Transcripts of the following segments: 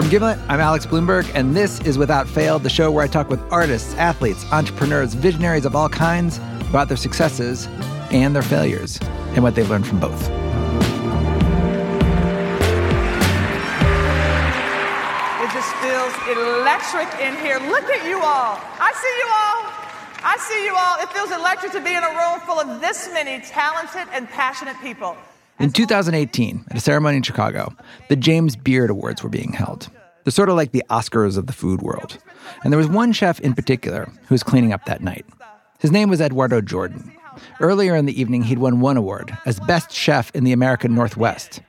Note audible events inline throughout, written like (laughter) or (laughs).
From Gimlet, I'm Alex Blumberg, and this is Without Fail, the show where I talk with artists, athletes, entrepreneurs, visionaries of all kinds about their successes and their failures and what they've learned from both. It just feels electric in here. Look at you all. I see you all. I see you all. It feels electric to be in a room full of this many talented and passionate people. In 2018, at a ceremony in Chicago, the James Beard Awards were being held. They're sort of like the Oscars of the food world. And there was one chef in particular who was cleaning up that night. His name was Edouardo Jordan. Earlier in the evening, he'd won one award as Best Chef in the American Northwest.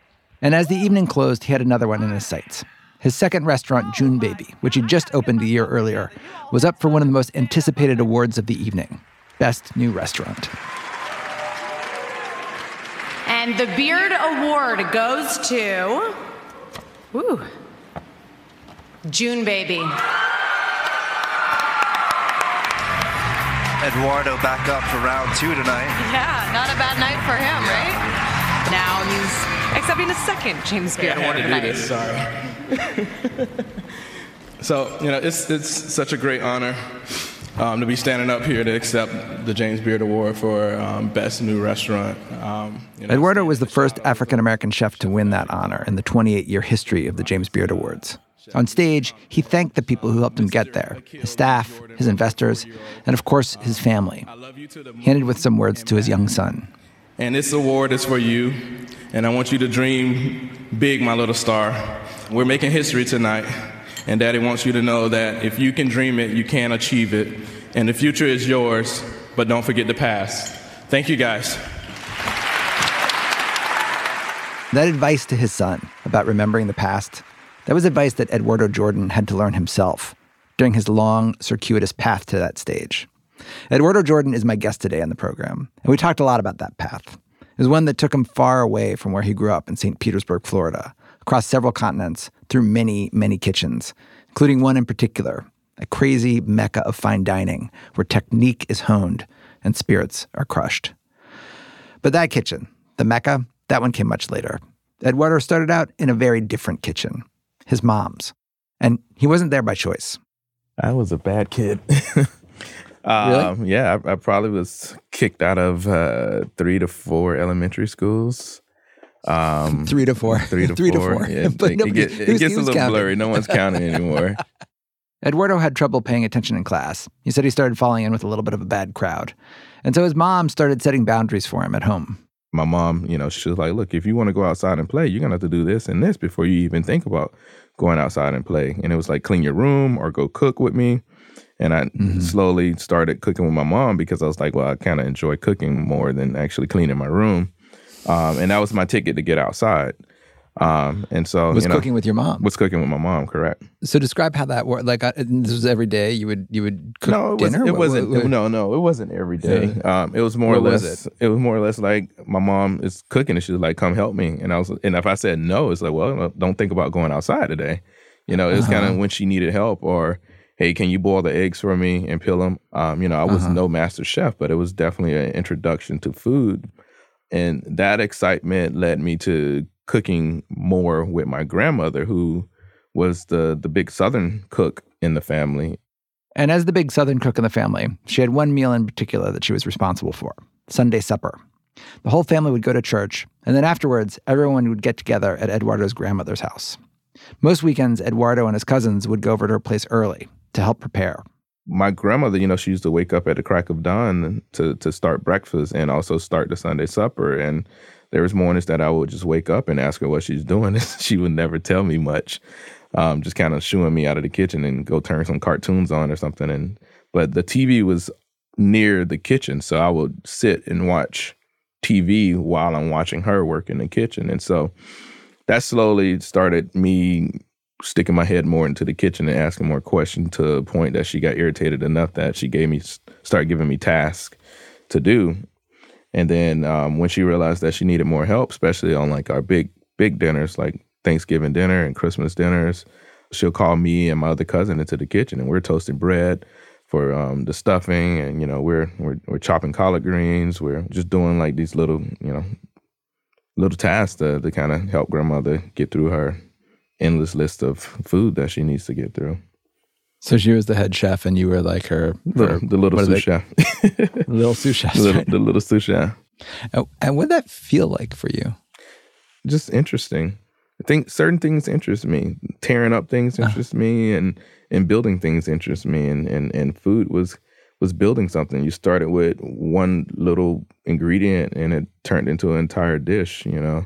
And as the evening closed, he had another one in his sights. His second restaurant, JuneBaby, which he'd just opened a year earlier, was up for one of the most anticipated awards of the evening Best New Restaurant. And the Beard Award goes to. Woo. June Baby. Edouardo back up for round two tonight. Yeah, not a bad night for him, right? Now he's accepting a second James Beard I had Award to do tonight. this, sorry. (laughs) so, you know, it's, it's such a great honor um, to be standing up here to accept the James Beard Award for um, Best New Restaurant. Um, you know, Edouardo was the first African American chef to win that honor in the 28 year history of the James Beard Awards. On stage, he thanked the people who helped him get there his staff, his investors, and of course, his family. He ended with some words to his young son. And this award is for you, and I want you to dream big, my little star. We're making history tonight, and Daddy wants you to know that if you can dream it, you can achieve it. And the future is yours, but don't forget the past. Thank you, guys. That advice to his son about remembering the past, that was advice that Edouardo Jordan had to learn himself during his long, circuitous path to that stage. Edouardo Jordan is my guest today on the program, and we talked a lot about that path. It was one that took him far away from where he grew up in St. Petersburg, Florida, across several continents, through many, many kitchens, including one in particular, a crazy mecca of fine dining where technique is honed and spirits are crushed. But that kitchen, the mecca, that one came much later. Edouardo started out in a very different kitchen, his mom's. And he wasn't there by choice. I was a bad kid. (laughs) um, Yeah, I, I, probably was kicked out of uh, three to four elementary schools. Um, three to four. Three to (laughs) three four. To four. Yeah, (laughs) but it, nobody, it, get, it gets a little counting. blurry. No one's counting anymore. (laughs) Edouardo had trouble paying attention in class. He said he started falling in with a little bit of a bad crowd. And so his mom started setting boundaries for him at home. My mom, you know, she was like, look, if you want to go outside and play, you're going to have to do this and this before you even think about going outside and play. And it was like, clean your room or go cook with me. And I mm-hmm. slowly started cooking with my mom because I was like, well, I kind of enjoy cooking more than actually cleaning my room. Um, and that was my ticket to get outside. Um, and so was you know, cooking with your mom. Was cooking with my mom, correct? So describe how that worked. Like uh, this was every day. You would you would cook no, it dinner. Was, it wasn't. What, what, no, no, it wasn't every day. Um, it was more or less. Was it? it? was more or less like my mom is cooking, and she's like, "Come help me." And I was, and if I said no, it's like, "Well, don't think about going outside today." You know, it was uh-huh. kind of when she needed help, or hey, can you boil the eggs for me and peel them? Um, you know, I was uh-huh. no master chef, but it was definitely an introduction to food, and that excitement led me to cooking more with my grandmother, who was the the big Southern cook in the family. And as the big Southern cook in the family, she had one meal in particular that she was responsible for Sunday supper. The whole family would go to church, and then afterwards, everyone would get together at Edouardo's grandmother's house. Most weekends, Edouardo and his cousins would go over to her place early to help prepare. My grandmother, you know, she used to wake up at the crack of dawn to to start breakfast and also start the Sunday supper. And there was mornings that I would just wake up and ask her what she's doing. (laughs) she would never tell me much, um, just kind of shooing me out of the kitchen and go turn some cartoons on or something. And but the TV was near the kitchen, so I would sit and watch TV while I'm watching her work in the kitchen. And so that slowly started me sticking my head more into the kitchen and asking more questions to the point that she got irritated enough that she gave me start giving me tasks to do and then um, when she realized that she needed more help, especially on like our big big dinners, like Thanksgiving dinner and Christmas dinners, she'll call me and my other cousin into the kitchen, and we're toasting bread for um, the stuffing, and you know we're, we're we're chopping collard greens. We're just doing like these little you know little tasks to, to kind of help grandmother get through her endless list of food that she needs to get through. So she was the head chef, and you were like her, The, her- the little sous they- chef. (laughs) little sous chef. the, right? the little sous chef. And, and what did that feel like for you? Just interesting. I think certain things interest me. Tearing up things uh-huh. interest me, and and building things interest me. And and and food was was building something. You started with one little ingredient, and it turned into an entire dish. You know.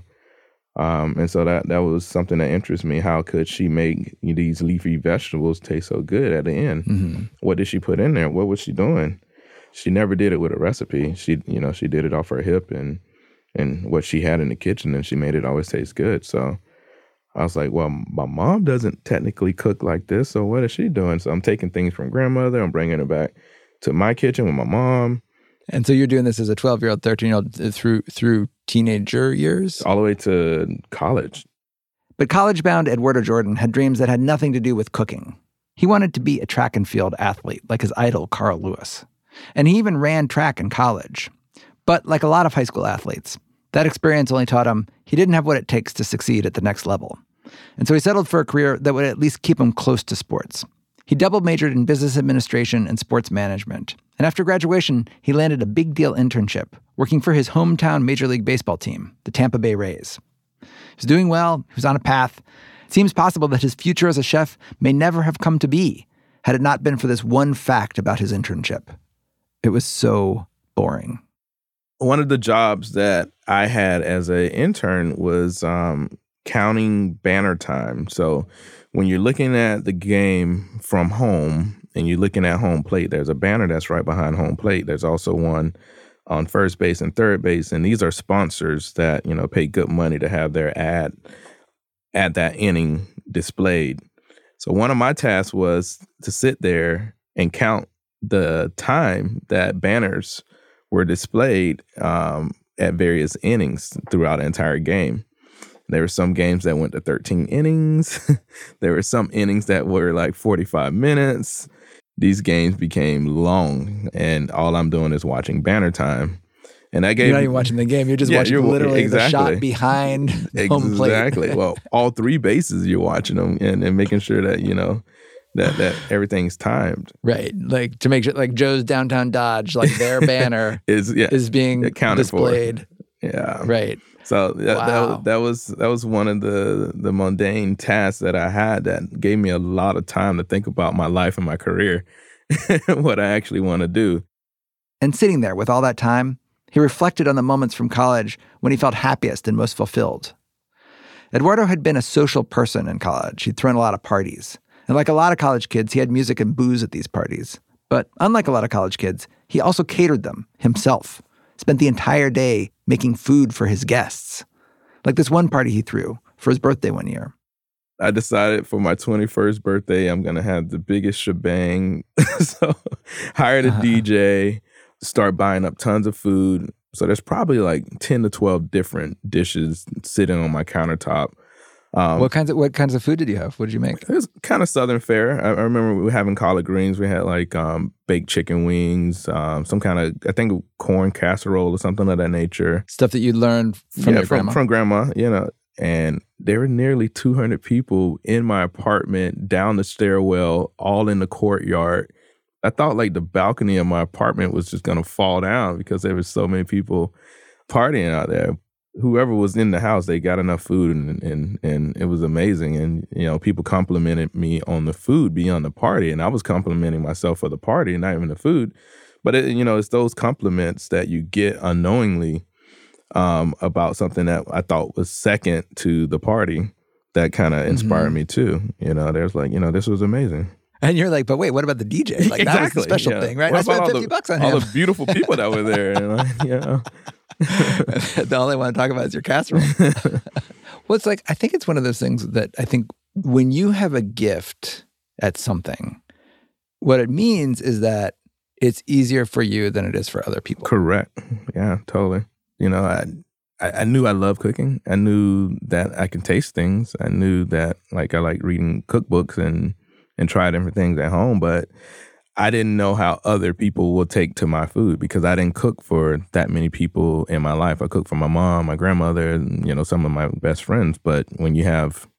Um, and so that that was something that interests me. How could she make these leafy vegetables taste so good at the end? What did she put in there? What was she doing? She never did it with a recipe. She, you know, she did it off her hip and and what she had in the kitchen, and she made it always taste good. So I was like, well, my mom doesn't technically cook like this, so what is she doing? So I'm taking things from grandmother, I'm bringing it back to my kitchen with my mom, And so you're doing this as a 12 year old, 13 year old through through teenager years. all the way to college. But college bound Edouardo Jordan had dreams that had nothing to do with cooking. He wanted to be a track and field athlete like his idol, Carl Lewis. And he even ran track in college. But like a lot of high school athletes, that experience only taught him he didn't have what it takes to succeed at the next level. And so he settled for a career that would at least keep him close to sports. He double majored in business administration and sports management. And after graduation, he landed a big deal internship working for his hometown Major League Baseball team, the Tampa Bay Rays. He was doing well, he was on a path. It seems possible that his future as a chef may never have come to be had it not been for this one fact about his internship. It was so boring. one of the jobs that I had as an intern was um, counting banner time. So when you're looking at the game from home and you're looking at home plate, there's a banner that's right behind home plate. There's also one on first base and third base, and these are sponsors that you know pay good money to have their ad at that inning displayed. So one of my tasks was to sit there and count the time that banners were displayed um, at various innings throughout the entire game. There were some games that went to 13 innings. (laughs) there were some innings that were like 45 minutes. These games became long, and all I'm doing is watching banner time. And that game, You're not even watching the game, you're just Yeah, watching you're- literally the shot behind (laughs) home plate. Exactly. (laughs) well, all three bases you're watching them and, and making sure that you know that that everything's timed. right. Like to make sure, like Joe's Downtown Dodge, like their banner (laughs) Is yeah is being accounted for. displayed. yeah Right. So that, Wow. that that was that was one of the the mundane tasks that I had that gave me a lot of time to think about my life and my career, (laughs) what I actually want to do. And sitting there with all that time, he reflected on the moments from college when he felt happiest and most fulfilled. Edouardo had been a social person in college. He'd thrown a lot of parties. And like a lot of college kids, he had music and booze at these parties. But unlike a lot of college kids, he also catered them himself, spent the entire day making food for his guests. Like this one party he threw for his birthday one year. I decided for my 21st birthday, I'm going to have the biggest shebang. (laughs) so, hired a Uh-huh. DJ, start buying up tons of food. So, there's probably like 10 to 12 different dishes sitting on my countertop. Um, what kinds of what kinds of food did you have? What did you make? it was kind of southern fare. I, I remember we were having collard greens. We had like um, baked chicken wings, um, some kind of, I think, corn casserole or something of that nature. Stuff that you learned from yeah, your from, grandma. from grandma, you know. And there were nearly 200 people in my apartment, down the stairwell, all in the courtyard. I thought like the balcony of my apartment was just gonna fall down because there was so many people partying out there. Whoever was in the house, they got enough food, and and and it was amazing. And you know, people complimented me on the food beyond the party, and I was complimenting myself for the party, not even the food. But it, you know, it's those compliments that you get unknowingly um, about something that I thought was second to the party that kind of inspired me too. You know, there's like, you know, this was amazing. and you're like, but wait, what about the DJ? Like that was the special yeah. thing, right? What I spent about all 50 the- bucks on all him. the beautiful people that were there. And like, you know, (laughs) (laughs) the all I want to talk about is your casserole. (laughs) well, it's like I think it's one of those things that I think when you have a gift at something, what it means is that it's easier for you than it is for other people. correct. Yeah, totally. You know, I, I knew I loved cooking. I knew that I can taste things. I knew that like I like reading cookbooks and and try different things at home, but I didn't know how other people will take to my food because I didn't cook for that many people in my life. I cooked for my mom, my grandmother, and, you know, some of my best friends. But when you have,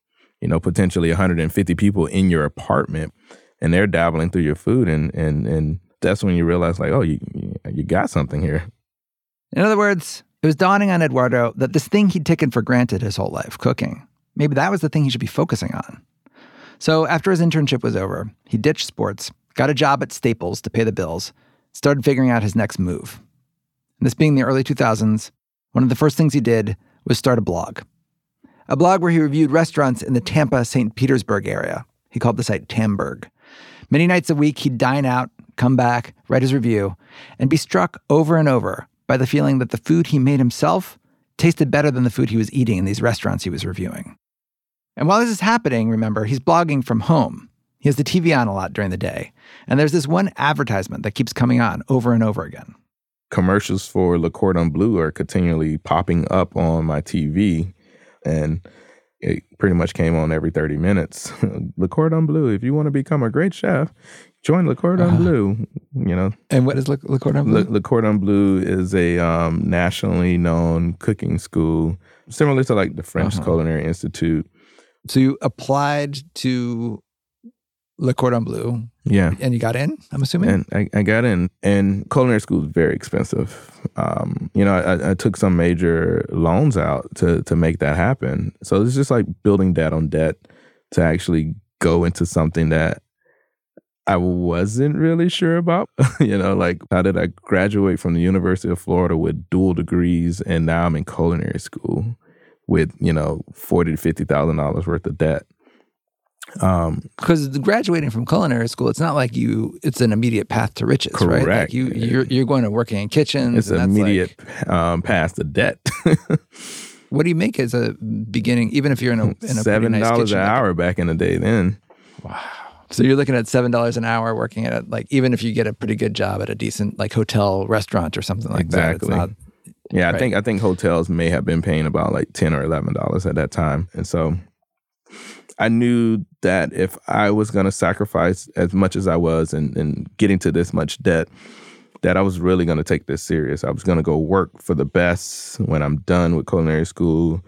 you know, potentially 150 people in your apartment and they're dabbling through your food and and and that's when you realize like, oh, you you got something here. In other words, it was dawning on Edouardo that this thing he'd taken for granted his whole life, cooking, maybe that was the thing he should be focusing on. So after his internship was over, he ditched sports, got a job at Staples to pay the bills, started figuring out his next move. And this being the early 2000s, one of the first things he did was start a blog. A blog where he reviewed restaurants in the Tampa, St. Petersburg area. He called the site Tamburg. Many nights a week, he'd dine out, come back, write his review, and be struck over and over by the feeling that the food he made himself tasted better than the food he was eating in these restaurants he was reviewing. And while this is happening, remember, he's blogging from home. He has the TV on a lot during the day. And there's this one advertisement that keeps coming on over and over again. Commercials for Le Cordon Bleu are continually popping up on my TV. And it pretty much came on every 30 minutes. (laughs) Le Cordon Bleu, if you want to become a great chef, join Le Cordon uh, Bleu, you know. And what is Le, Le Cordon Bleu? Le, Le, Cordon Bleu is a um, nationally known cooking school, similar to like the French uh-huh. Culinary Institute. So you applied to Le Cordon Bleu. Yeah. And you got in, I'm assuming? And I, I got in. And culinary school is very expensive. Um, you know, I, I, took some major loans out to to make that happen. So it's just like building debt on debt to actually go into something that I wasn't really sure about. (laughs) you know, like how did I graduate from the University of Florida with dual degrees and now I'm in culinary school with, you know, forty to fifty thousand dollars worth of debt. Um, because graduating from culinary school, it's not like you. It's an immediate path to riches, correct. right? Like you, you're you're going to working in kitchens. It's an immediate like, um, path to debt. (laughs) what do you make as a beginning? Even if you're in a, in a seven dollars nice an hour back in the day, then. Wow. So you're looking at seven dollars an hour working at a, like even if you get a pretty good job at a decent like hotel restaurant or something like exactly. that. Exactly. Yeah, I think I think hotels may have been paying about like ten or eleven dollars at that time, and so I knew that if I was going to sacrifice as much as I was and, and getting to this much debt, that I was really going to take this serious. I was going to go work for the best when I'm done with culinary school.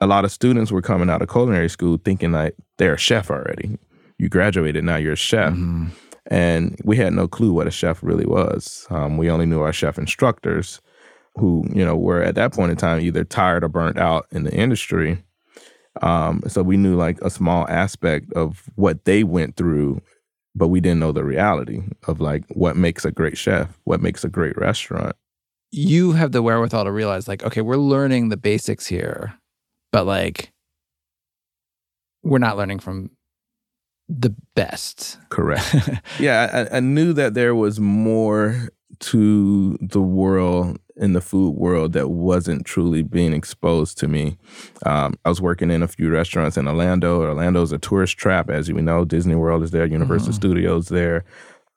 A lot of students were coming out of culinary school thinking like they're a chef already. You graduated, now you're a chef. Mm-hmm. And we had no clue what a chef really was. Um, we only knew our chef instructors who, you know, were at that point in time either tired or burnt out in the industry um, so we knew like a small aspect of what they went through, but we didn't know the reality of like what makes a great chef, what makes a great restaurant. You have the wherewithal to realize like, okay, we're learning the basics here, but like we're not learning from the best. Correct. (laughs) yeah, I, I knew that there was more to the world in the food world that wasn't truly being exposed to me. Um, I was working in a few restaurants in Orlando. Orlando's a tourist trap, as you know. Disney World is there, Universal mm-hmm. Studios there.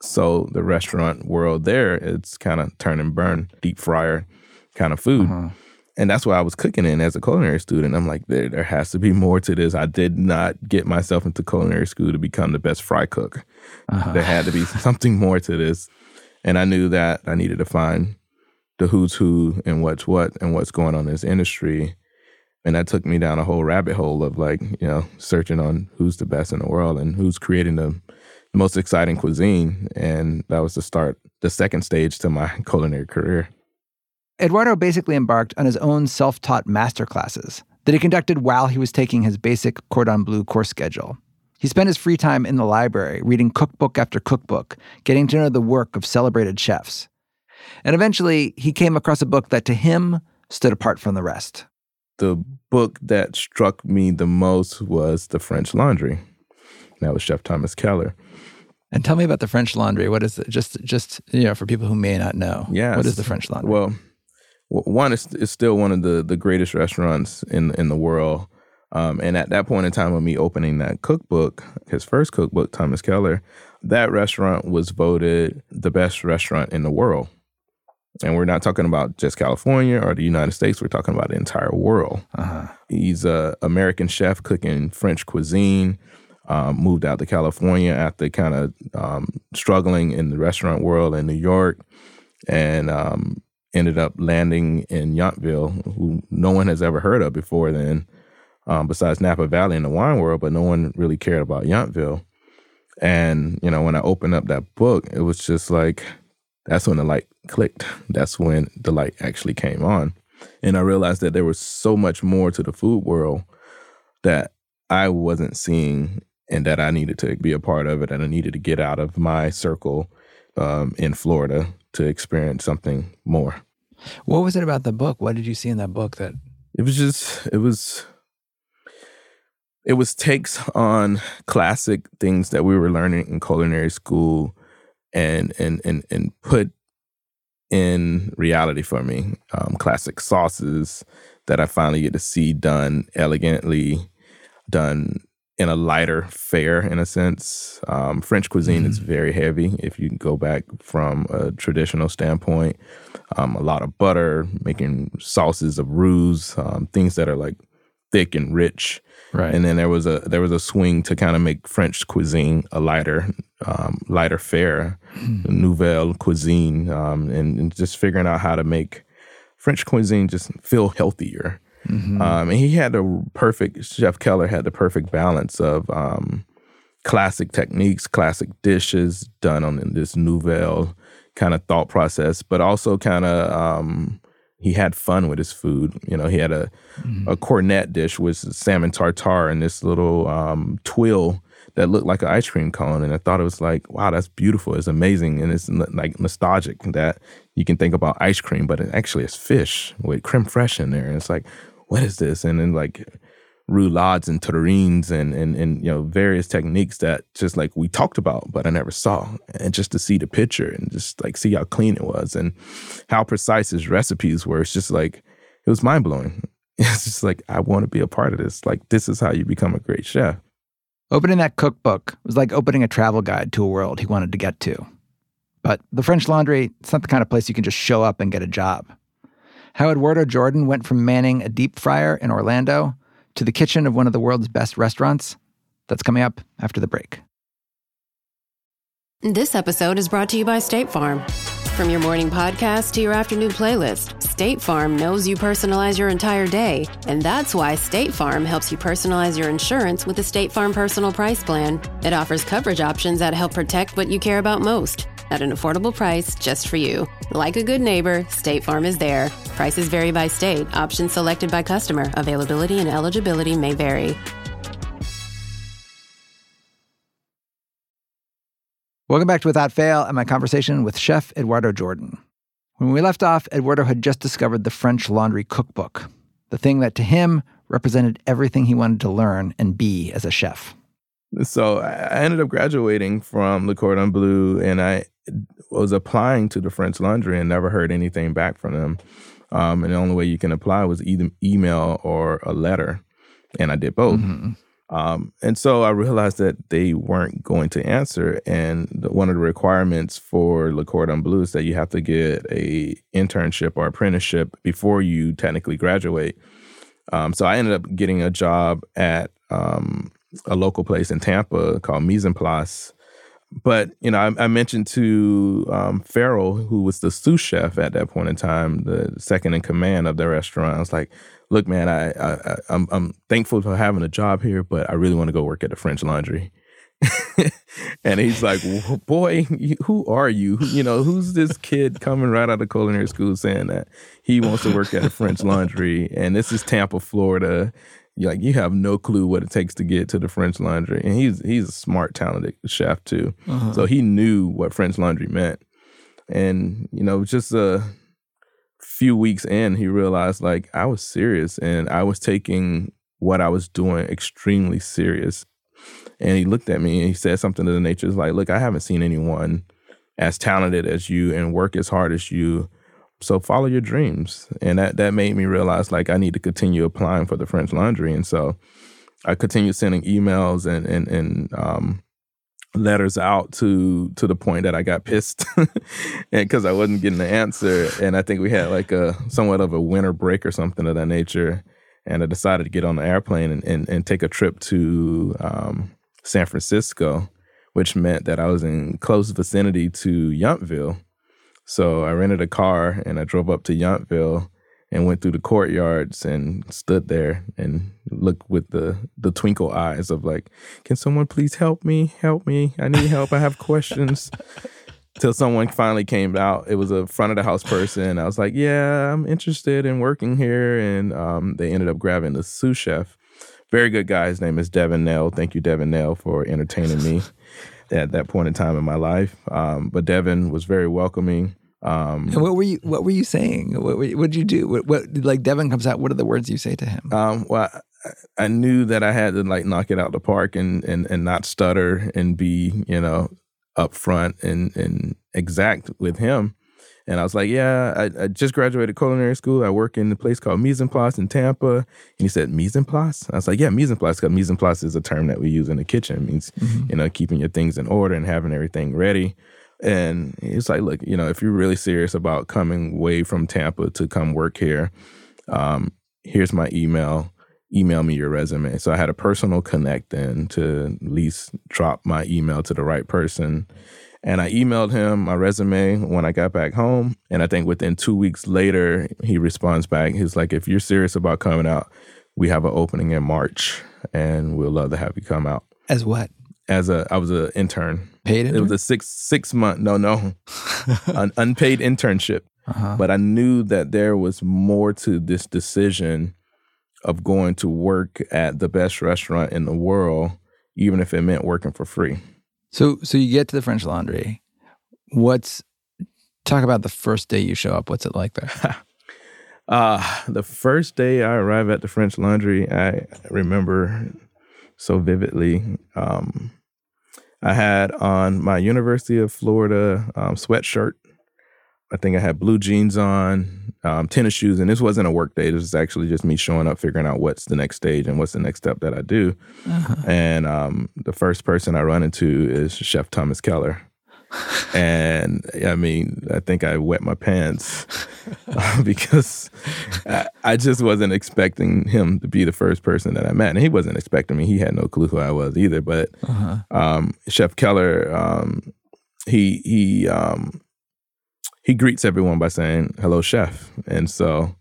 So the restaurant world there, it's kind of turn and burn, deep fryer kind of food. Uh-huh. And that's what I was cooking in as a culinary student. I'm like, there, there has to be more to this. I did not get myself into culinary school to become the best fry cook. Uh-huh. There had to be something more to this. And I knew that I needed to find the who's who and what's what and what's going on in this industry. And that took me down a whole rabbit hole of like, you know, searching on who's the best in the world and who's creating the most exciting cuisine. And that was the start, the second stage to my (laughs) culinary career. Edouardo basically embarked on his own self taught master classes that he conducted while he was taking his basic Cordon Bleu course schedule. He spent his free time in the library, reading cookbook after cookbook, getting to know the work of celebrated chefs. And eventually, he came across a book that to him stood apart from the rest. The book that struck me the most was The French Laundry. That was Chef Thomas Keller. And tell me about the French Laundry. What is it? Just, just you know, for people who may not know. Yeah. What is the French Laundry? Well, one is it's still one of the the greatest restaurants in in the world. Um, and at that point in time of me opening that cookbook, his first cookbook, Thomas Keller, that restaurant was voted the best restaurant in the world. And we're not talking about just California or the United States. We're talking about the entire world. Uh-huh. He's a American chef cooking French cuisine. Um, moved out to California after kind of um, struggling in the restaurant world in New York, and um, ended up landing in Yountville, who no one has ever heard of before then. Um, besides Napa Valley in the wine world, but no one really cared about Yountville. And, you know, when I opened up that book, it was just like, that's when the light clicked. That's when the light actually came on. And I realized that there was so much more to the food world that I wasn't seeing and that I needed to be a part of it and I needed to get out of my circle um, in Florida to experience something more. What was it about the book? What did you see in that book that it was just it was it was takes on classic things that we were learning in culinary school and and and and put in reality for me. Um, classic sauces that i finally get to see done elegantly done in a lighter fare in a sense. Um, french cuisine mm-hmm. is very heavy. If you go back from a traditional standpoint um, a lot of butter making sauces of roux um, things that are like thick and rich Right. And then there was a there was a swing to kind of make French cuisine a lighter um, lighter fare, mm. nouvelle cuisine, um, and, and, just figuring out how to make French cuisine just feel healthier. Mm-hmm. Um, and he had the perfect Chef Keller had the perfect balance of um, classic techniques, classic dishes done on this nouvelle kind of thought process, but also kind of um, he had fun with his food. You know, he had a mm. a cornet dish with salmon tartare and this little um, tuile that looked like an ice cream cone, and I thought it was like, wow, that's beautiful. It's amazing, and it's like nostalgic that you can think about ice cream, but it actually is fish with creme fraiche in there, and it's like, what is this? And then like roulades and terrines and, and and you know various techniques that just like we talked about but I never saw. And just to see the picture and just like see how clean it was and how precise his recipes were it's just like it was mind blowing (laughs) it's just like I want to be a part of this. Like this is how you become a great chef. Opening that cookbook was like opening a travel guide to a world he wanted to get to. But the French Laundry it's not the kind of place you can just show up and get a job. How Edouardo Jordan went from manning a deep fryer in Orlando to the kitchen of one of the world's best restaurants? That's coming up after the break. This episode is brought to you by State Farm. From your morning podcast to your afternoon playlist, State Farm knows you personalize your entire day, and that's why State Farm helps you personalize your insurance with the State Farm Personal Price Plan. It offers coverage options that help protect what you care about most at an affordable price just for you. Like a good neighbor, State Farm is there. Prices vary by state, options selected by customer, availability and eligibility may vary. Welcome back to Without Fail and my conversation with Chef Edouardo Jordan. When we left off, Edouardo had just discovered the French Laundry Cookbook, the thing that to him represented everything he wanted to learn and be as a chef. So I ended up graduating from Le Cordon Bleu and I was applying to the French Laundry and never heard anything back from them. Um, and the only way you can apply was either email or a letter. And I did both. Mm-hmm. Um, and so I realized that they weren't going to answer. And the, one of the requirements for Le Cordon Bleu is that you have to get a internship or apprenticeship before you technically graduate. Um, so I ended up getting a job at um, a local place in Tampa called Mise en Place. But you know, I, I mentioned to um, Farrell, who was the sous chef at that point in time, the second in command of the restaurant. I was like, "Look, man, I, I, I'm, I'm thankful for having a job here, but I really want to go work at the French Laundry." (laughs) and he's like, "Boy, who are you? You know, who's this kid coming right out of culinary school saying that he wants to work at a French Laundry? And this is Tampa, Florida like you have no clue what it takes to get to the French Laundry, and he's he's a smart, talented chef too. Uh-huh. So he knew what French Laundry meant, and you know, just a few weeks in, he realized like I was serious, and I was taking what I was doing extremely serious. And he looked at me and he said something to the nature is like, "Look, I haven't seen anyone as talented as you and work as hard as you." So follow your dreams. And that that made me realize like i need to continue applying for the french laundry. And so i continued sending emails and and, and um, letters out to to the point that i got pissed (laughs) and because i wasn't getting the answer. And i think we had like a somewhat of a winter break or something of that nature. And i decided to get on the airplane and, and, and take a trip to um, san francisco which meant that i was in close vicinity to yountville so I rented a car and I drove up to Yountville and went through the courtyards and stood there and looked with the the twinkle eyes of like, can someone please help me? Help me! I need help. I have questions. (laughs) Till someone finally came out. It was a front of the house person. I was like, yeah, I'm interested in working here, and um, they ended up grabbing the sous chef. Very good guy. His name is Devin Knell. Thank you, Devin Knell, for entertaining me (laughs) at that point in time in my life. Um, but Devin was very welcoming. Um, And what were you What were you saying? What what did you do? What, what like Devin comes out? What are the words you say to him? Um, well, I, I knew that I had to like knock it out the park and and and not stutter and be you know upfront and and exact with him. And I was like, yeah, I, I just graduated culinary school. I work in a place called Mise en Place in Tampa. And he said, Mise en Place? I was like, yeah, Mise en Place, because Mise en Place is a term that we use in the kitchen. It means, you know, keeping your things in order and having everything ready. And he's like, look, you know, if you're really serious about coming way from Tampa to come work here, um, here's my email. Email me your resume. So I had a personal connect then to at least drop my email to the right person. And I emailed him my resume when I got back home. And I think within two weeks later, he responds back. He's like, if you're serious about coming out, we have an opening in March and we'll love to have you come out. As what? As a, I was an intern. Paid It was a six six month no no, (laughs) an unpaid internship. Uh-huh. But I knew that there was more to this decision of going to work at the best restaurant in the world, even if it meant working for free. So so you get to the French Laundry. What's talk about the first day you show up? What's it like there? (laughs) Uh, the first day I arrived at the French Laundry, I remember so vividly. Um, I had on my University of Florida um, sweatshirt. I think I had blue jeans on, um, tennis shoes, and this wasn't a work day. This was actually just me showing up, figuring out what's the next stage and what's the next step that I do. And um, the first person I run into is Chef Thomas Keller. And I mean, I think I wet my pants (laughs) because I, I just wasn't expecting him to be the first person that I met, and he wasn't expecting me. He had no clue who I was either. But um, Chef Keller, um, he he um, he greets everyone by saying "Hello, Chef," and so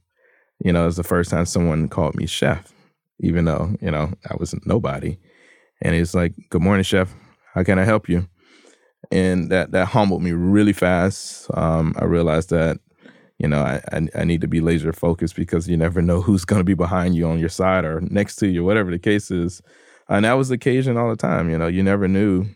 you know, it's the first time someone called me Chef, even though you know I was nobody. And he's like, "Good morning, Chef. How can I help you?" And that that humbled me really fast. Um, I realized that you know I, I I need to be laser focused because you never know who's going to be behind you on your side or next to you, whatever the case is. And that was the occasion all the time. You know, you never knew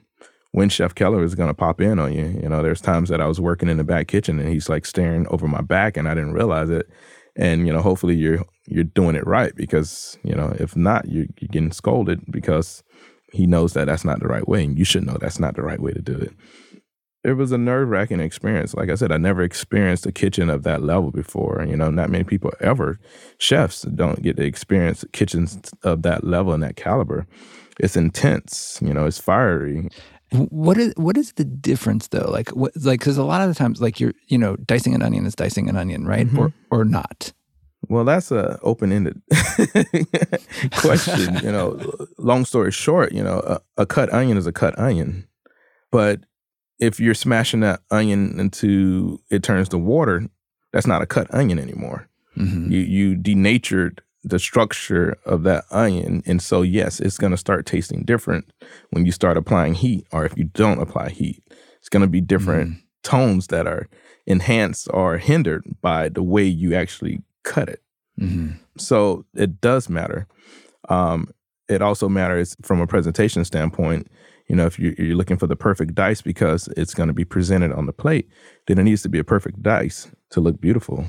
when Chef Keller was going to pop in on you. You know, there's times that I was working in the back kitchen and he's like staring over my back and I didn't realize it. And you know, hopefully you're you're doing it right because you know if not, you're, you're getting scolded because he knows that that's not the right way, and you should know that's not the right way to do it. It was a nerve wracking experience. Like I said, I never experienced a kitchen of that level before. You know, not many people ever, chefs don't get to experience kitchens of that level and that caliber. It's intense. You know, it's fiery. What is what is the difference though? Like what like because a lot of the times like you're you know dicing an onion is dicing an onion right mm-hmm. or or not. Well, that's a open ended (laughs) question. you know, long story short, you know, a, a cut onion is a cut onion, but if you're smashing that onion into it turns to water, that's not a cut onion anymore. Mm-hmm. You you denatured the structure of that onion, and so yes, it's going to start tasting different when you start applying heat, or if you don't apply heat, it's going to be different tones that are enhanced or hindered by the way you actually cut it. Mm-hmm. So it does matter. Um, it also matters from a presentation standpoint. You know, if you're, you're looking for the perfect dice because it's going to be presented on the plate, then it needs to be a perfect dice to look beautiful.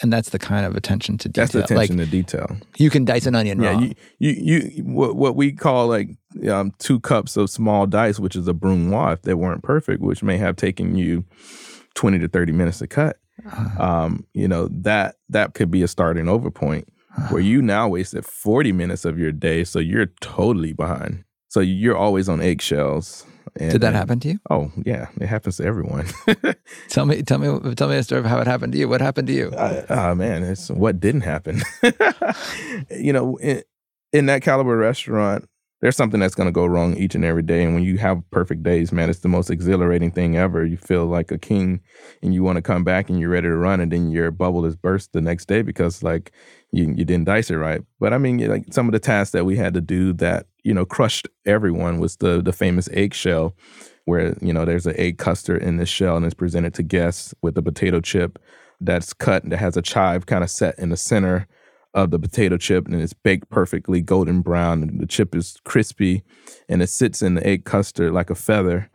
And that's the kind of attention to detail. That's the attention like to detail. you can dice an onion Yeah, raw. you, you, you, what, what we call like um, two cups of small dice, which is a brunoise, if they weren't perfect, which may have taken you 20 to 30 minutes to cut. Um, you know, that, that could be a starting over point where you now wasted 40 minutes of your day. So you're totally behind. So you're always on eggshells. And, Did that happen to you? Oh yeah, it happens to everyone. (laughs) Tell me, tell me, tell me a story of how it happened to you. What happened to you? oh man, it's what didn't happen. (laughs) you know, in, in that caliber restaurant, there's something that's going to go wrong each and every day. And when you have perfect days, man, it's the most exhilarating thing ever. You feel like a king and you want to come back and you're ready to run and then your bubble is burst the next day because like you, you didn't dice it right. But I mean, like some of the tasks that we had to do that, you know, crushed everyone was the, the famous eggshell where, you know, there's an egg custard in this shell and it's presented to guests with a potato chip that's cut and that has a chive kind of set in the center of the potato chip and it's baked perfectly golden brown and the chip is crispy and it sits in the egg custard like a feather.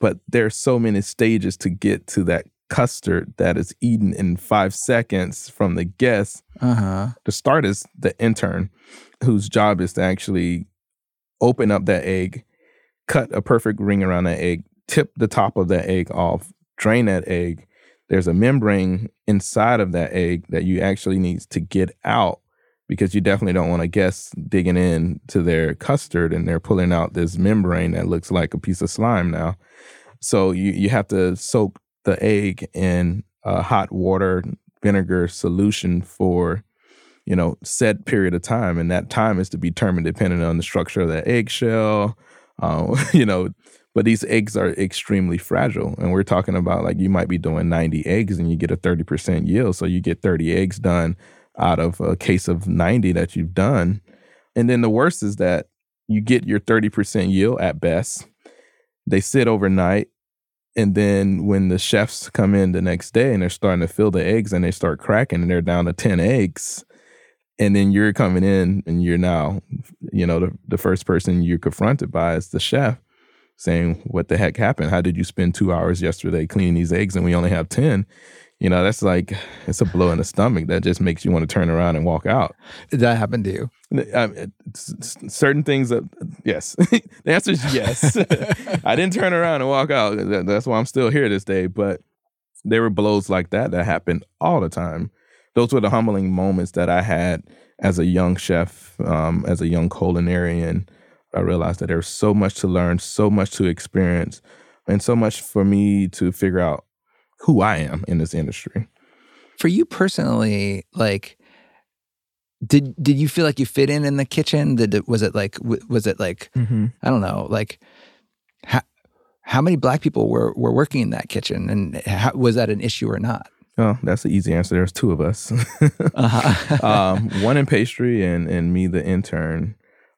But there's so many stages to get to that custard that is eaten in five seconds from the guest. Uh-huh. to start is the intern whose job is to actually open up that egg cut a perfect ring around that egg tip the top of that egg off drain that egg. There's a membrane inside of that egg that you actually need to get out because you definitely don't want to guess digging in to their custard and they're pulling out this membrane that looks like a piece of slime now. So you, you have to soak the egg in a hot water vinegar solution for, you know, set period of time. And that time is to be determined depending on the structure of the eggshell, uh, (laughs) you know, but these eggs are extremely fragile. And we're talking about like you might be doing 90 eggs and you get a 30% yield. So you get 30 eggs done out of a case of 90 that you've done. And then the worst is that you get your 30% yield at best. They sit overnight. And then when the chefs come in the next day and they're starting to fill the eggs and they start cracking and they're down to 10 eggs, and then you're coming in and you're now, you know, the, the first person you're confronted by is the chef saying, What the heck happened? How did you spend two hours yesterday cleaning these eggs and we only have 10? You know, that's like, it's a blow in the stomach that just makes you want to turn around and walk out. Did that happen to you? I mean, certain things that, yes. (laughs) the answer is yes. (laughs) I didn't turn around and walk out. That's why I'm still here this day. But there were blows like that that happened all the time. Those were the humbling moments that I had as a young chef, um, as a young culinarian. I realized that there's so much to learn, so much to experience, and so much for me to figure out who I am in this industry. For you personally, like did did you feel like you fit in in the kitchen? Did it, was it like was it like I don't know, like how how many black people were were working in that kitchen and how, was that an issue or not? Oh, that's the easy answer. There's two of us. (laughs) Uh-huh. um, one in pastry and and me, the intern.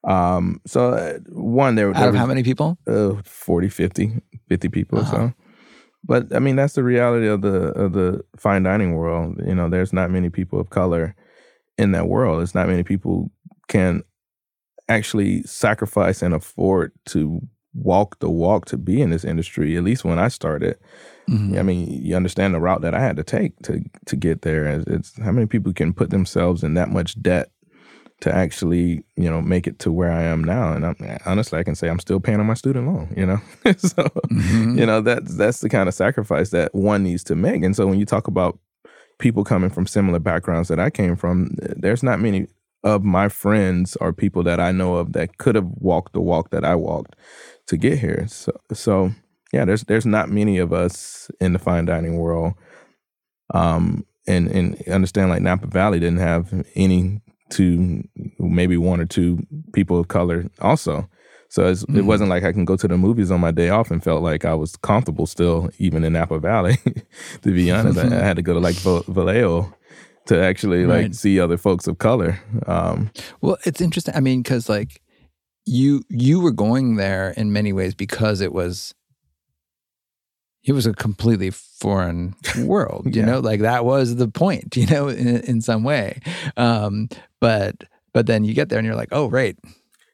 Um, so uh, one there, Out there of was, how many people? uh, 40, 50, 50 people Uh-huh. or so. But I mean, that's the reality of the of the fine dining world. You know, there's not many people of color in that world. It's not many people can actually sacrifice and afford to walk the walk to be in this industry. At least when I started, Mhm. I mean, you understand the route that I had to take to to get there. It's, it's how many people can put themselves in that much debt to actually, you know, make it to where I am now. And I'm, honestly, I can say I'm still paying on my student loan. You know, (laughs) so Mhm. you know that's that's the kind of sacrifice that one needs to make. And so when you talk about people coming from similar backgrounds that I came from, there's not many of my friends or people that I know of that could have walked the walk that I walked to get here. So so yeah, there's there's not many of us in the fine dining world. Um and and understand like Napa Valley didn't have any two maybe one or two people of color also. So it's, it wasn't like I can go to the movies on my day off and felt like I was comfortable still, even in Napa Valley. (laughs) to be honest, I, I had to go to like Vallejo to actually like see other folks of color. Um, Well, it's interesting. I mean, because like you you were going there in many ways because it was it was a completely foreign world. You (laughs) Yeah. know, like that was the point. (laughs) You know, in in some way. Um, but but then you get there and you're like, oh, right,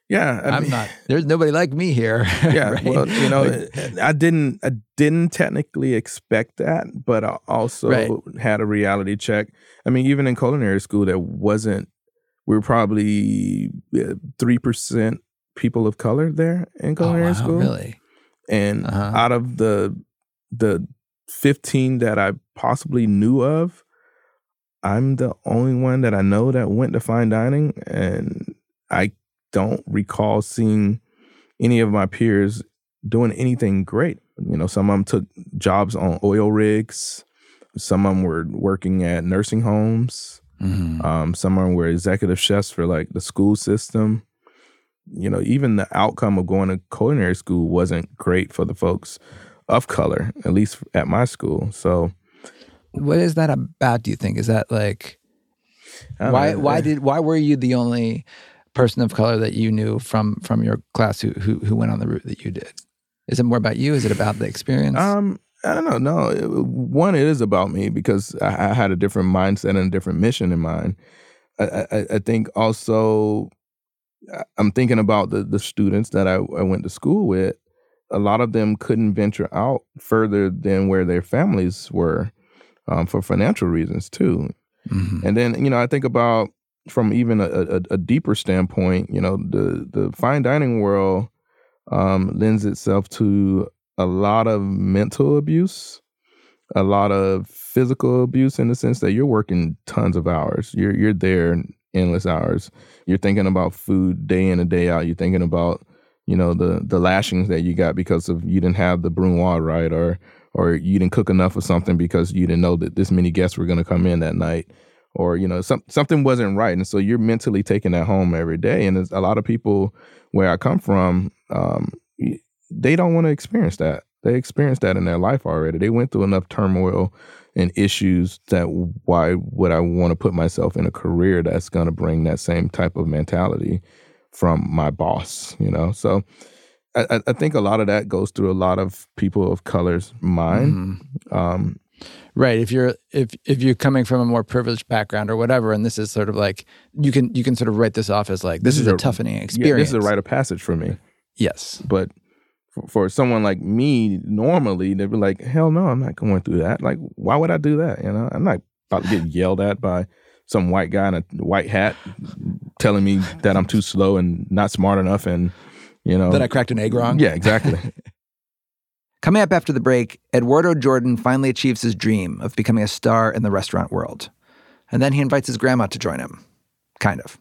yeah, I I'm mean- not. (laughs) There's nobody like me here. (laughs) yeah right? well you know Like, i didn't i didn't technically expect that but i also Right. had a reality check i mean even in culinary school there wasn't we were probably uh, three percent people of color there in oh, culinary wow, school really? and Uh-huh. out of the the 15 that i possibly knew of i'm the only one that i know that went to fine dining and i don't recall seeing any of my peers doing anything great you know some of them took jobs on oil rigs some of them were working at nursing homes Mhm. um, some of them were executive chefs for like the school system you know, even the outcome of going to culinary school wasn't great for the folks of color, at least at my school. So, what is that about? Do you think is that like why? know. Why did? Why were you the only person of color that you knew from from your class who who who went on the route that you did? Is it more about you? Is it about the experience? Um, I don't know. No, it, one, it is about me because I, I, had a different mindset and a different mission in mind. I, I, I think also I'm thinking about the the students that I, I went to school with. A lot of them couldn't venture out further than where their families were um, for financial reasons too. Mm-hmm. And then you know I think about from even a, a, a, deeper standpoint, you know the the fine dining world um, lends itself to a lot of mental abuse, a lot of physical abuse in the sense that you're working tons of hours. You're you're there endless hours. You're thinking about food day in and day out. You're thinking about you know the the lashings that you got because of you didn't have the brunoise right or or you didn't cook enough of something because you didn't know that this many guests were going to come in that night or you know some, something wasn't right. And so you're mentally taking that home every day. And a lot of people where i come from um, they don't want to experience that. They experienced that in their life already. They went through enough turmoil and issues that why would i want to put myself in a career that's going to bring that same type of mentality from my boss you know? So I, I, think a lot of that goes through a lot of people of color's mind. Mm-hmm. Um, right. If you're if if you're coming from a more privileged background or whatever, and this is sort of like you can you can sort of write this off as like this, this is, a, a toughening experience. Yeah, this is a rite of passage for me. Yes, but for, for someone like me, normally they'd be like, "Hell no, I'm not going through that. Like, why would I do that? You know, I'm not about to get yelled at by." Some white guy in a white hat telling me that I'm too slow and not smart enough and you know that I cracked an egg wrong. Yeah, exactly. (laughs) Coming up after the break, Edouardo Jordan finally achieves his dream of becoming a star in the restaurant world. And then he invites his grandma to join him. Kind of.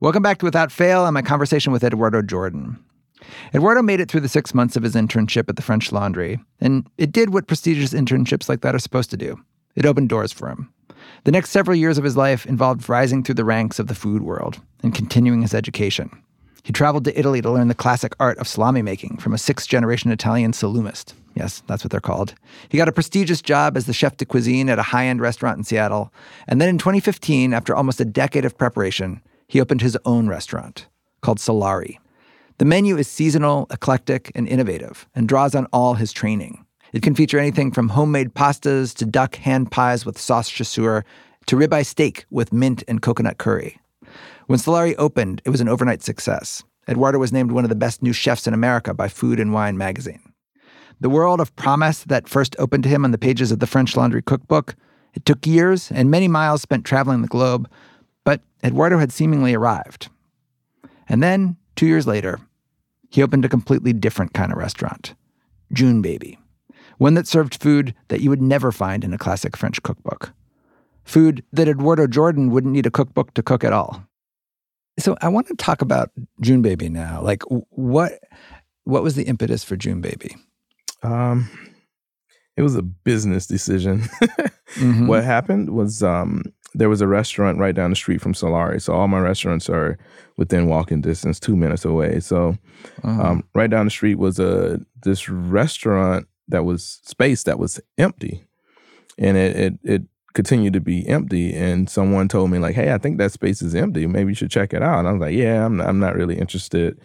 Welcome back to Without Fail and my conversation with Edouardo Jordan. Edouardo made it through the six months of his internship at the French Laundry, and it did what prestigious internships like that are supposed to do. It opened doors for him. The next several years of his life involved rising through the ranks of the food world and continuing his education. He traveled to Italy to learn the classic art of salami making from a sixth generation Italian salumist. Yes, that's what they're called. He got a prestigious job as the chef de cuisine at a high end restaurant in Seattle. And then in 2015, after almost a decade of preparation, he opened his own restaurant called Salare. The menu is seasonal, eclectic, and innovative, and draws on all his training. It can feature anything from homemade pastas to duck hand pies with sauce chasseur to ribeye steak with mint and coconut curry. When Salare opened, it was an overnight success. Edouardo was named one of the best new chefs in America by Food and Wine magazine. The world of promise that first opened to him on the pages of the French Laundry cookbook, it took years and many miles spent traveling the globe, but Edouardo had seemingly arrived. And then, two years later, he opened a completely different kind of restaurant, JuneBaby one that served food that you would never find in a classic French cookbook. Food that Edouardo Jordan wouldn't need a cookbook to cook at all. So I want to talk about JuneBaby now. Like what what was the impetus for JuneBaby? Um it was a business decision. (laughs) mm-hmm. What happened was um there was a restaurant right down the street from Salare. So all my restaurants are within walking distance, two minutes away. So uh-huh. um, right down the street was a this restaurant that was space that was empty, and it it, it continued to be empty. And someone told me like, "Hey, I think that space is empty. Maybe you should check it out." And I was like, "Yeah, I'm not, I'm not really interested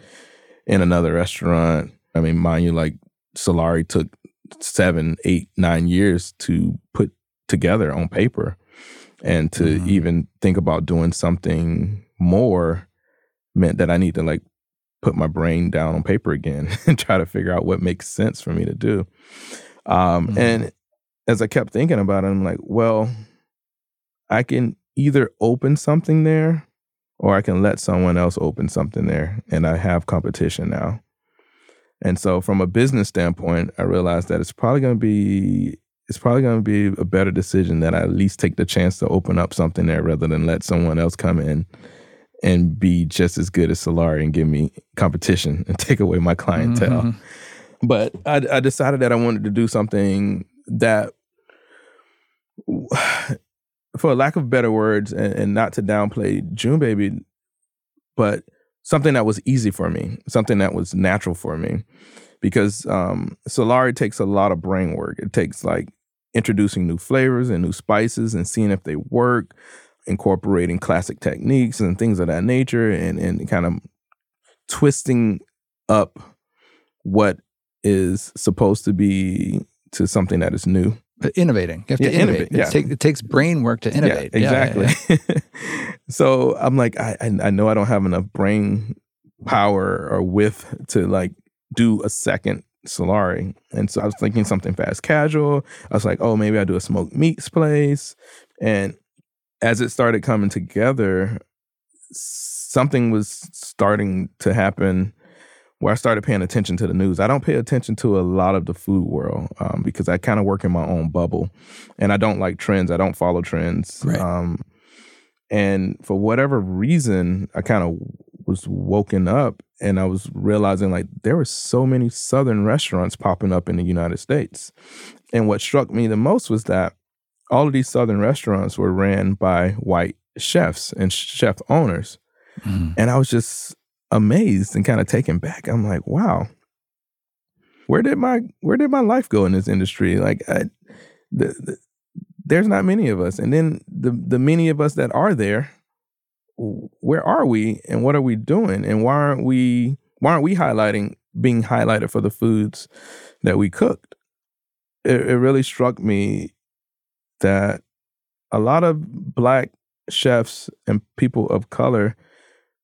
in another restaurant." I mean, mind you, like Salare took seven, eight, nine years to put together on paper, and to mm-hmm. even think about doing something more meant that I need to like put my brain down on paper again (laughs) and try to figure out what makes sense for me to do. Um, mm-hmm. And as I kept thinking about it, I'm like, well, I can either open something there or I can let someone else open something there. And I have competition now. And so from a business standpoint, I realized that it's probably going to be it's probably going to be a better decision that I at least take the chance to open up something there rather than let someone else come in and be just as good as Salare and give me competition (laughs) and take away my clientele. Mm-hmm. But I, I decided that I wanted to do something that, (sighs) for lack of better words, and, and not to downplay JuneBaby, but something that was easy for me, something that was natural for me. Because um, Salare takes a lot of brain work. It takes like introducing new flavors and new spices and seeing if they work, incorporating classic techniques and things of that nature, and, and kind of twisting up what is supposed to be to something that is new. But innovating. You have Yeah, to innovate. innovate, yeah. It, take- it takes brain work to innovate. Yeah, exactly. yeah. (laughs) so I'm like, I I I know I don't have enough brain power or width to like do a second Salare. And so I was thinking something fast casual. I was like, oh, maybe I'll do a smoked meats place. And as it started coming together, something was starting to happen where I started paying attention to the news. I don't pay attention to a lot of the food world um, because I kind of work in my own bubble, and I don't like trends. I don't follow trends. Right. Um, and for whatever reason, I kind of was woken up, and I was realizing like there were so many Southern restaurants popping up in the United States. And what struck me the most was that all of these Southern restaurants were ran by white chefs and chef owners. Mhm. And I was just amazed and kind of taken back. I'm like, wow, where did my where did my life go in this industry? Like, I, the, the, there's not many of us, and then the the many of us that are there, where are we, and what are we doing, and why aren't we why aren't we highlighting being highlighted for the foods that we cooked? It, it really struck me that a lot of black chefs and people of color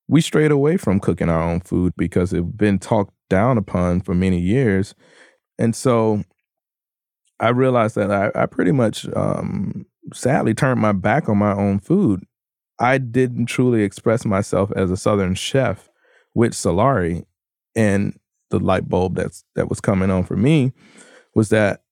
we strayed away from cooking our own food because it's been talked down upon for many years. And so I realized that I, I pretty much um, sadly turned my back on my own food. I didn't truly express myself as a Southern chef with Salare. And the light bulb that's that was coming on for me was that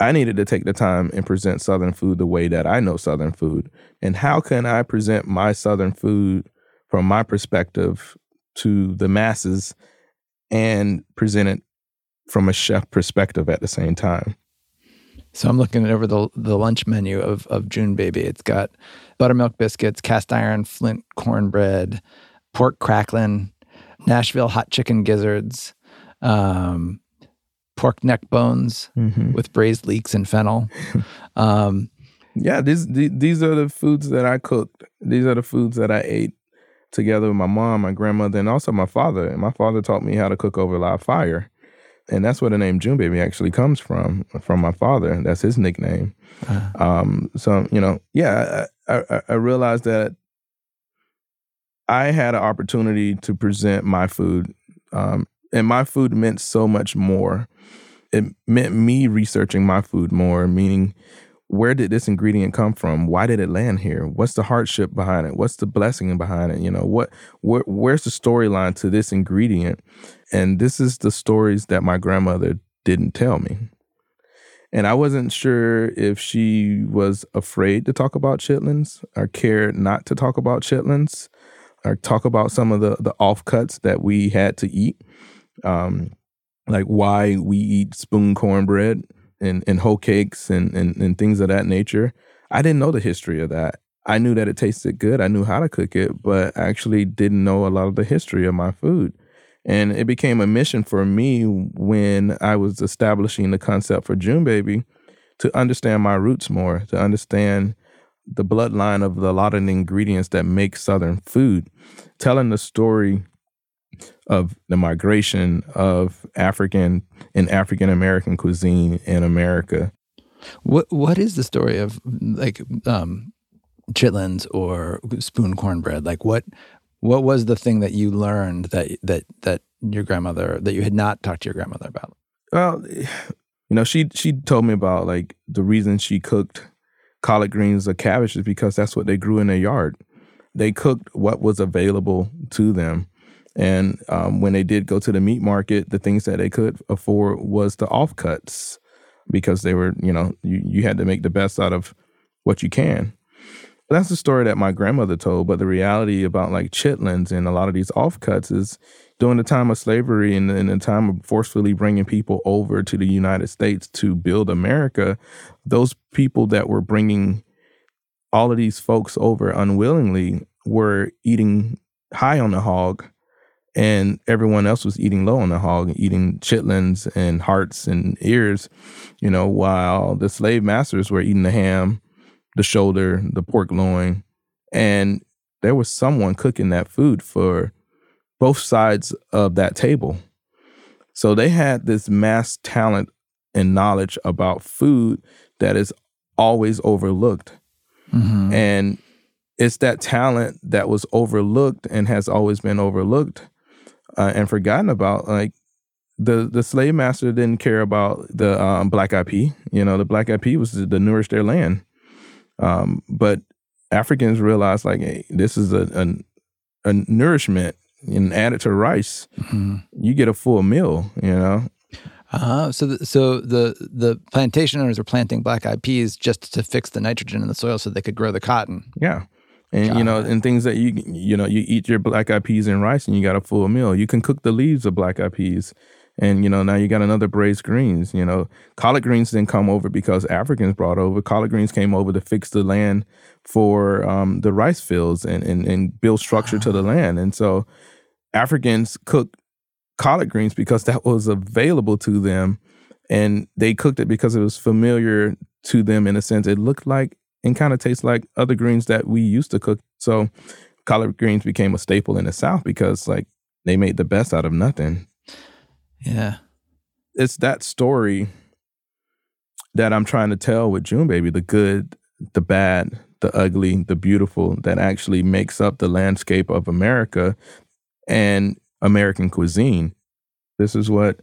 I needed to take the time and present Southern food the way that I know Southern food. And how can I present my Southern food from my perspective to the masses and present it from a chef perspective at the same time. So I'm looking over the the lunch menu of of JuneBaby. It's got buttermilk biscuits, cast iron flint cornbread, pork cracklin, Nashville hot chicken gizzards, um, pork neck bones Mm-hmm. with braised leeks and fennel. (laughs) Um, Yeah, these the- these are the foods that I cooked. These are the foods that I ate together with my mom, my grandmother, and also my father. And my father taught me how to cook over live fire, and that's where the name JuneBaby actually comes from. From my father, that's his nickname. Um, so you know, yeah, I, I, I realized that I had an opportunity to present my food, um, and my food meant so much more. It meant me researching my food more, meaning where did this ingredient come from? Why did it land here? What's the hardship behind it? What's the blessing behind it? You know, what where, where's the storyline to this ingredient? And this is the stories that my grandmother didn't tell me. And I wasn't sure if she was afraid to talk about chitlins or cared not to talk about chitlins or talk about some of the, the offcuts that we had to eat. Um, like why we eat spoon cornbread and, and hoe cakes and, and, and things of that nature. I didn't know the history of that. I knew that it tasted good. I knew how to cook it, but I actually didn't know a lot of the history of my food. And it became a mission for me when I was establishing the concept for JuneBaby to understand my roots more, to understand the bloodline of a lot of the ingredients that make Southern food, telling the story of the migration of African and African American cuisine in America. what what is the story of like um, chitlins or spoon cornbread? Like what what was the thing that you learned that that that your grandmother that you had not talked to your grandmother about? Well, you know, she she told me about like the reason she cooked collard greens or cabbages because that's what they grew in their yard. They cooked what was available to them. And um, when they did go to the meat market, the things that they could afford was the offcuts because they were, you know, you, you had to make the best out of what you can. But That's the story that my grandmother told. But the reality about like chitlins and a lot of these offcuts is during the time of slavery and in the time of forcefully bringing people over to the United States to build America, those people that were bringing all of these folks over unwillingly were eating high on the hog and everyone else was eating low on the hog, eating chitlins and hearts and ears, you know, while the slave masters were eating the ham, the shoulder, the pork loin, and there was someone cooking that food for both sides of that table. So they had this mass talent and knowledge about food that is always overlooked. Mm-hmm. And it's that talent that was overlooked and has always been overlooked uh, and forgotten about. Like the the slave master didn't care about the um, black pea. You know, the black pea was to nourish their land. Um, but Africans realized like, hey, this is a, a, a nourishment and add it to rice, mm-hmm. you get a full meal. You know. Uh-huh. so, the, so the the plantation owners were planting black eyed peas just to fix the nitrogen in the soil so they could grow the cotton. Yeah, and you know, and things that you you know, you eat your black eyed peas and rice, and you got a full meal. You can cook the leaves of black eyed peas, and you know, now you got another braised greens. You know, collard greens didn't come over because Africans brought over. Collard greens came over to fix the land for um, the rice fields and and, and build structure to the land. And so, Africans cooked collard greens because that was available to them, and they cooked it because it was familiar to them in a sense. It looked like and kind of tastes like other greens that we used to cook. So collard greens became a staple in the South because like they made the best out of nothing. Yeah. It's that story that I'm trying to tell with JuneBaby, the good, the bad, the ugly, the beautiful that actually makes up the landscape of America and American cuisine. This is what,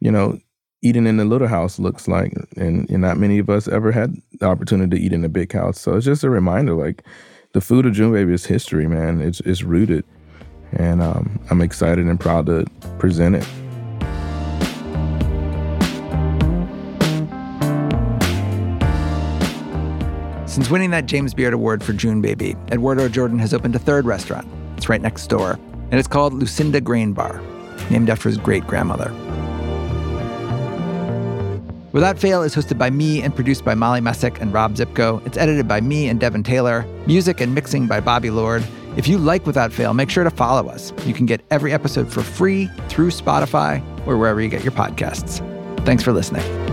you know, eating in the little house looks like. And, and not many of us ever had the opportunity to eat in a big house. So it's just a reminder like the food of JuneBaby is history, man. It's, it's rooted. And um, I'm excited and proud to present it. Since winning that James Beard Award for June Baby, Edouardo Jordan has opened a third restaurant. It's right next door, and it's called Lucinda Grain Bar, named after his great grandmother. Without Fail is hosted by me and produced by Molly Messick and Rob Szypko. It's edited by me and Devin Taylor. Music and mixing by Bobby Lord. If you like Without Fail, make sure to follow us. You can get every episode for free through Spotify or wherever you get your podcasts. Thanks for listening.